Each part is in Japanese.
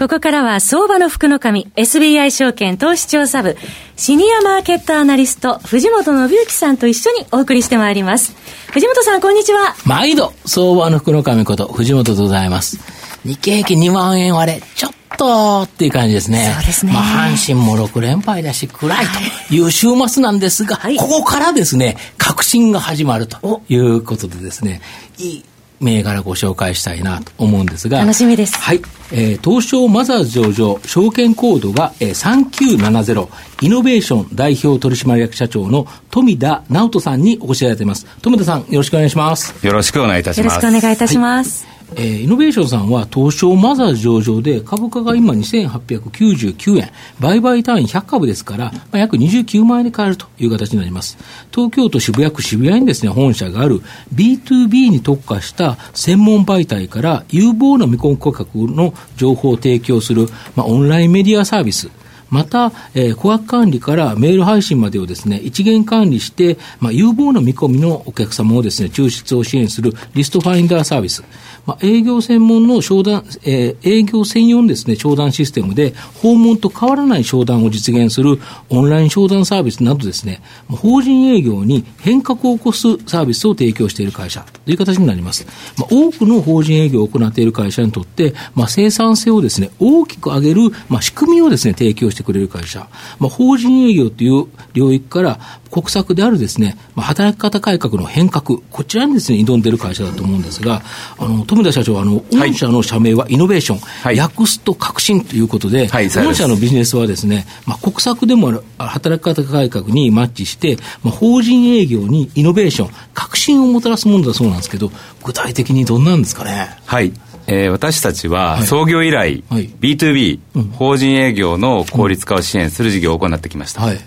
ここからは相場の福の神 SBI 証券投資調査部シニアマーケットアナリスト藤本信之さんと一緒にお送りしてまいります。藤本さんこんにちは。毎度相場の福の神こと藤本でございます。日経平均2万円割れ、ちょっとっていう感じですね。そうですね。まあ、阪神も6連敗だし、暗いという週末なんですが、はい、ここからですね、革新が始まるということでですね、いい銘柄ご紹介したいなと思うんですが。楽しみです。はい。えー、東証マザーズ上場、証券コードが、えー、3970、イノベーション代表取締役社長の富田直人さんにお越しいただいています。富田さん、よろしくお願いします。よろしくお願いいたします。よろしくお願いいたします。はいえー、イノベーションさんは東証マザーズ上場で株価が今2899円、売買単位100株ですから、まあ、約29万円で買えるという形になります。東京都渋谷区渋谷にですね、本社がある B2B に特化した専門媒体から有望な未婚顧客の情報を提供する、まあ、オンラインメディアサービス、また、えー、顧客管理からメール配信までをですね、一元管理して、まあ、有望な見込みのお客様をですね、抽出を支援するリストファインダーサービス。まあ、営業専門の商談、えー、営業専用のですね、商談システムで、訪問と変わらない商談を実現するオンライン商談サービスなどですね、法人営業に変革を起こすサービスを提供している会社という形になります。まあ、多くの法人営業を行っている会社にとって、まあ、生産性をですね、大きく上げる、まあ、仕組みをですね、提供してくれる会社。まあ、法人営業という領域から国策であるですね、まあ、働き方改革の変革、こちらにですね、挑んでいる会社だと思うんですが、あの、富田社長は、あの、御社の社名はイノベーション、はい、訳すと革新ということで、はい、御社のビジネスはですね、まあ、国策でもある働き方改革にマッチして、まあ、法人営業にイノベーション、革新をもたらすものだそうなんですけど、具体的にどんなんですかね？はい。えー、私たちは創業以来、はい、B2B、うん、法人営業の効率化を支援する事業を行ってきました。はい。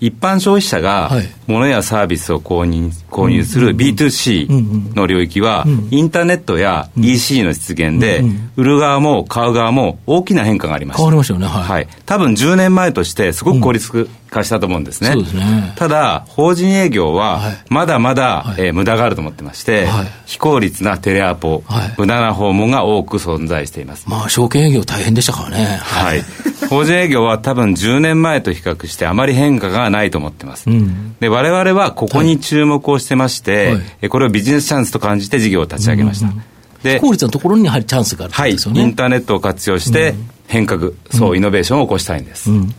一般消費者が物やサービスを購入購入する B2C の領域は、インターネットや EC の出現で、売る側も買う側も大きな変化がありました。変わりましたよね。はい。はい、多分10年前としてすごく効率化したと思うんですね。そうですね。ただ、法人営業は、まだまだ、はい、えー、無駄があると思ってまして、はい、非効率なテレアポ、はい、無駄な訪問が多く存在しています。まあ、証券営業大変でしたからね。はい。法人営業は多分10年前と比較してあまり変化がないと思ってます。うん、で、我々はここに注目をしてまして、はい、これをビジネスチャンスと感じて事業を立ち上げました。うんうんで効率のところにやはりチャンスがあるんですよね、はい、インターネットを活用して変革、うん、そう、イノベーションを起こしたいんです。うん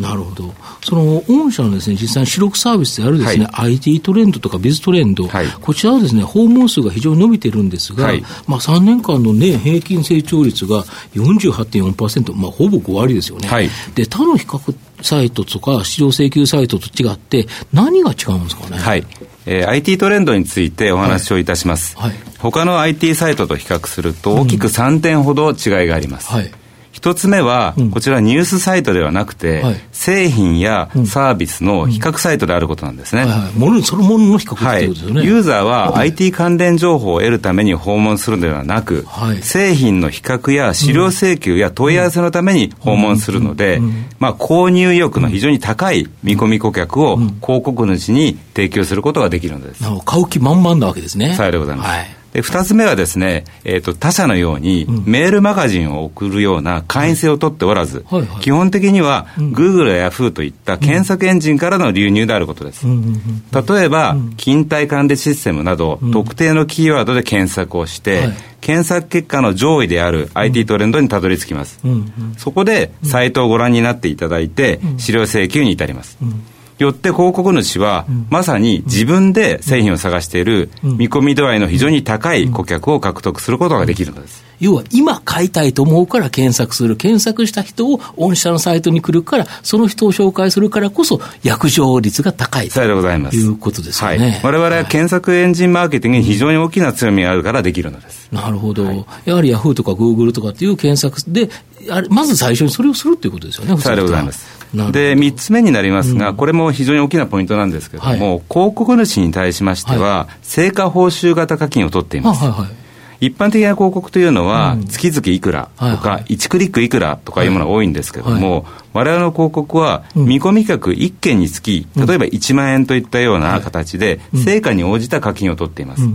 なるほど。その、御社のですね、実際に主力サービスであるですね、はい、IT トレンドとかビズトレンド、はい、こちらはですね、訪問数が非常に伸びてるんですが、はい、まあ3年間の年平均成長率が48.4%、まあほぼ5割ですよね。はい、で、他の比較サイトとか市場請求サイトと違って、何が違うんですかね？はい。えー、IT トレンドについてお話をいたします。はい。他の IT サイトと比較すると、大きく3点ほど違いがあります。はい。一つ目は、こちらニュースサイトではなくて、製品やサービスの比較サイトであることなんですね。ものそのものの比較ってことですよね。ユーザーは IT 関連情報を得るために訪問するのではなく、製品の比較や資料請求や問い合わせのために訪問するので、まあ、購入意欲の非常に高い見込み顧客を広告主に提供することができるのです。買う気満々なわけですね。さようでございます。はいで、二つ目はですね、えっ、ー、と、他社のように、メールマガジンを送るような会員制を取っておらず、はいはい、基本的には、Google や Yahoo といった検索エンジンからの流入であることです。例えば、勤怠管理システムなど、特定のキーワードで検索をして、はい、検索結果の上位である IT トレンドにたどり着きます。そこで、サイトをご覧になっていただいて、資料請求に至ります。よって広告主は、まさに自分で製品を探している見込み度合いの非常に高い顧客を獲得することができるのです。要は今買いたいと思うから検索する。検索した人を御社のサイトに来るから、その人を紹介するからこそ、約定率が高いということですよね。はい、我々は検索エンジンマーケティングに非常に大きな強みがあるからできるのです。なるほど。はい、やはりヤフーとかグーグルとかっていう検索で、まず最初にそれをするということですよね。さようでございます。で、3つ目になりますが、うん、これも非常に大きなポイントなんですけれども、はい、広告主に対しましては、はい、成果報酬型課金を取っています。はいはいはい一般的な広告というのは、月々いくらとか、1クリックいくらとかいうものが多いんですけども、我々の広告は、見込み客1件につき、例えば1万円といったような形で、成果に応じた課金を取っています。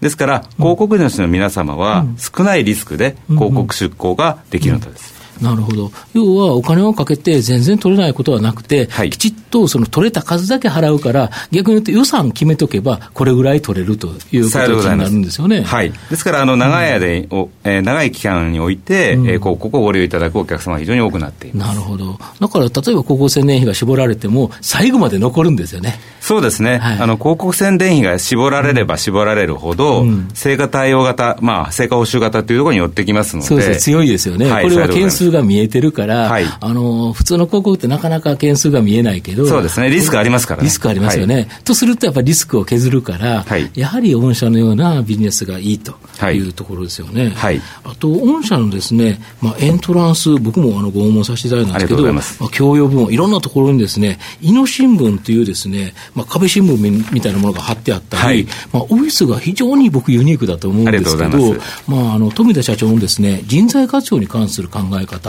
ですから、広告主の皆様は、少ないリスクで広告出稿ができるのです。なるほど。要はお金をかけて全然取れないことはなくて、はい、きちっとその取れた数だけ払うから、逆に言うと予算決めとけば、これぐらい取れるということになるんですよね。はい。ですから、あの、長い間で、うん、えー、長い期間において、うん、えー、広告をご利用いただくお客様が非常に多くなっています。なるほど。だから、例えば広告宣伝費が絞られても、最後まで残るんですよね。そうですね。はい、あの、広告宣伝費が絞られれば絞られるほど、うん、成果対応型、まあ、成果報酬型というところに寄ってきますので。そうですね。強いですよね。はい、これは件数が見えてるから、はい、あの普通の広告ってなかなか件数が見えないけど、そうですね、リスクありますからね。リスクありますよね。はい、とすると、やっぱりリスクを削るから、はい、やはり御社のようなビジネスがいいとい。うところですよね。はい、あと、御社のですね、まあ、エントランス、僕もあのご訪問させていただいたんですけど、まあ、教養部門、いろんなところにですね、イノ新聞というですね、まあ、壁新聞みたいなものが貼ってあったり、まあ、オフィスが非常に僕ユニークだと思うんですけど、まあ、あの富田社長のですね、人材活用に関する考え方、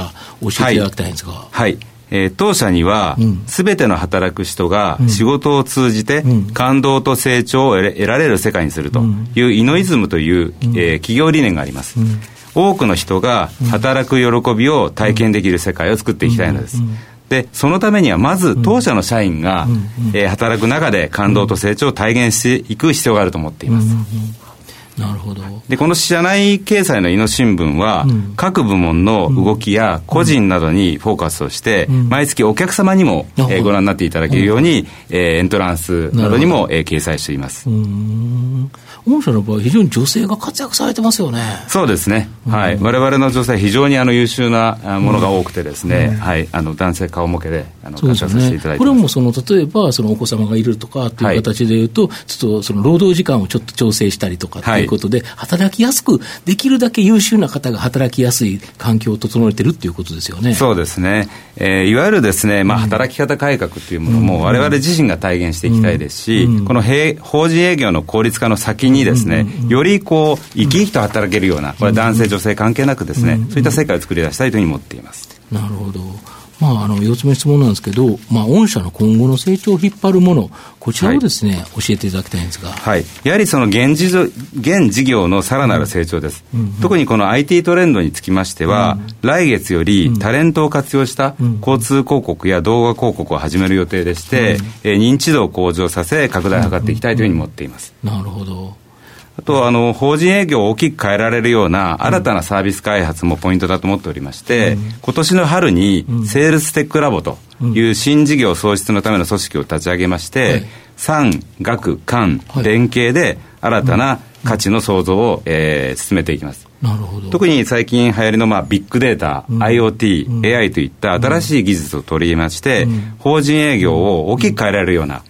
教えていただきたいんですが。はい。えー、当社には、す、べ、ての働く人が仕事を通じて感動と成長を得られる世界にするというイノイズムという、えー、企業理念があります。多くの人が働く喜びを体験できる世界を作っていきたいのです。で、そのためにはまず当社の社員が、えー、働く中で感動と成長を体現していく必要があると思っています。なるほど。でこの社内掲載のイノ新聞は、うん、各部門の動きや個人などにフォーカスをして、うん、毎月お客様にも、えー、ご覧になっていただけるように、えー、エントランスなどにも、えー、掲載しています。御社の場合、非常に女性が活躍されてますよね。そうですね、はい、われわれの女性、非常にあの優秀なものが多くてですね、はい、あの男性顔向けであの活躍させていただいてこれもその例えば、そのお子様がいるとかっていう形でいうと、はい、ちょっとその労働時間をちょっと調整したりとかということで、働きやすく、できるだけ優秀な方が働きやすい環境を整えてるっていうことですよね。そうですね。えー、いわゆるですね、まあ、働き方改革っていうものも、われわれ自身が体現していきたいですし、この法人営業の効率化の先にですね、よりこう、生き生きと働けるような、これ男性、女性関係なくですね、そういった世界を作り出したいというふうに思っています。なるほど。まあ、あの4つ目の質問なんですけど、まあ、御社の今後の成長を引っ張るもの、こちらをですね、はい、教えていただきたいんですが、はい、やはりその現事現事業のさらなる成長です、うんうん。うん、特にこの IT トレンドにつきましては、うん、来月よりタレントを活用した交通広告や動画広告を始める予定でして、うん、え認知度を向上させ、拡大を図っていきたいというふうに思っています。なるほどあとあの法人営業を大きく変えられるような新たなサービス開発もポイントだと思っておりまして、うん、今年の春にセールステックラボという新事業創出のための組織を立ち上げまして、産、学、官、連携で新たな価値の創造を、えー、進めていきます。なるほど。特に最近流行りのまあビッグデータ、うん、IoT、うん、AI といった新しい技術を取り入れまして、うん、法人営業を大きく変えられるような、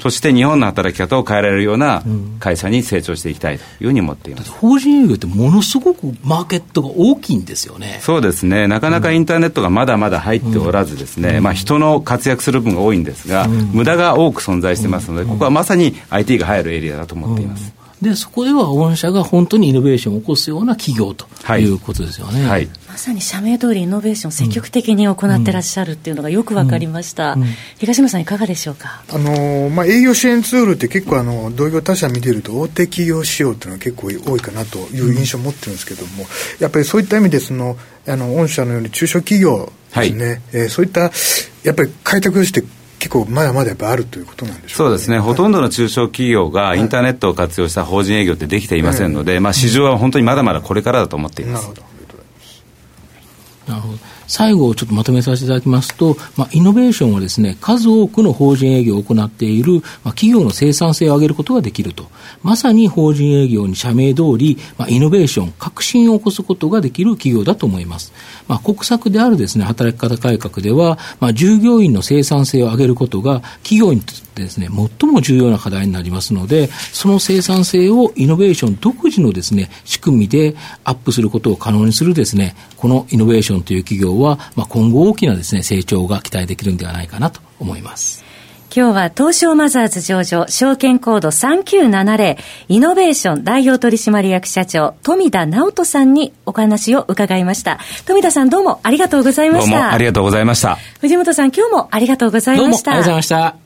そして日本の働き方を変えられるような会社に成長していきたいというふうに思っています。法人営業ってものすごくマーケットが大きいんですよね。そうですね。なかなかインターネットがまだまだ入っておらずですね、まあ、人の活躍する分が多いんですが、無駄が多く存在してますので、ここはまさに IT が入るエリアだと思っています。で、そこでは御社が本当にイノベーションを起こすような企業ということですよね。はい、まさに社名通りイノベーション積極的に行ってらっしゃるっていうのがよくわかりました。うんうん、東野さんいかがでしょうか？あのまあ営業支援ツールって結構あの同業他社見てると大手企業仕様っていうのは結構多いかなという印象を持ってるんですけども、やっぱりそういった意味でそのあの御社のように中小企業ですね、はい、えー、そういったやっぱり開拓して結構まだまだやっぱあるということなんでしょう、ね、そうですね、ほとんどの中小企業がインターネットを活用した法人営業ってできていませんので、はい、まあ、市場は本当にまだまだこれからだと思っています。なるほど。なるほど最後、ちょっとまとめさせていただきますと、まあ、イノベーションはですね、数多くの法人営業を行っている、まあ、企業の生産性を上げることができると。まさに法人営業に社名通り、まあ、イノベーション、革新を起こすことができる企業だと思います。まあ、国策であるですね、働き方改革では、まあ、従業員の生産性を上げることが、企業にとってですね、最も重要な課題になりますので、その生産性をイノベーション独自のですね、仕組みでアップすることを可能にするですね、このイノベーションという企業は、まあ、今後大きなですね、成長が期待できるんではないかなと思います。今日は東証マザーズ上場、証券コード3970、イノベーション代表取締役社長、富田直人さんにお話を伺いました。富田さんどうもありがとうございました。どうもありがとうございました。藤本さん今日もありがとうございました。どうもありがとうございました。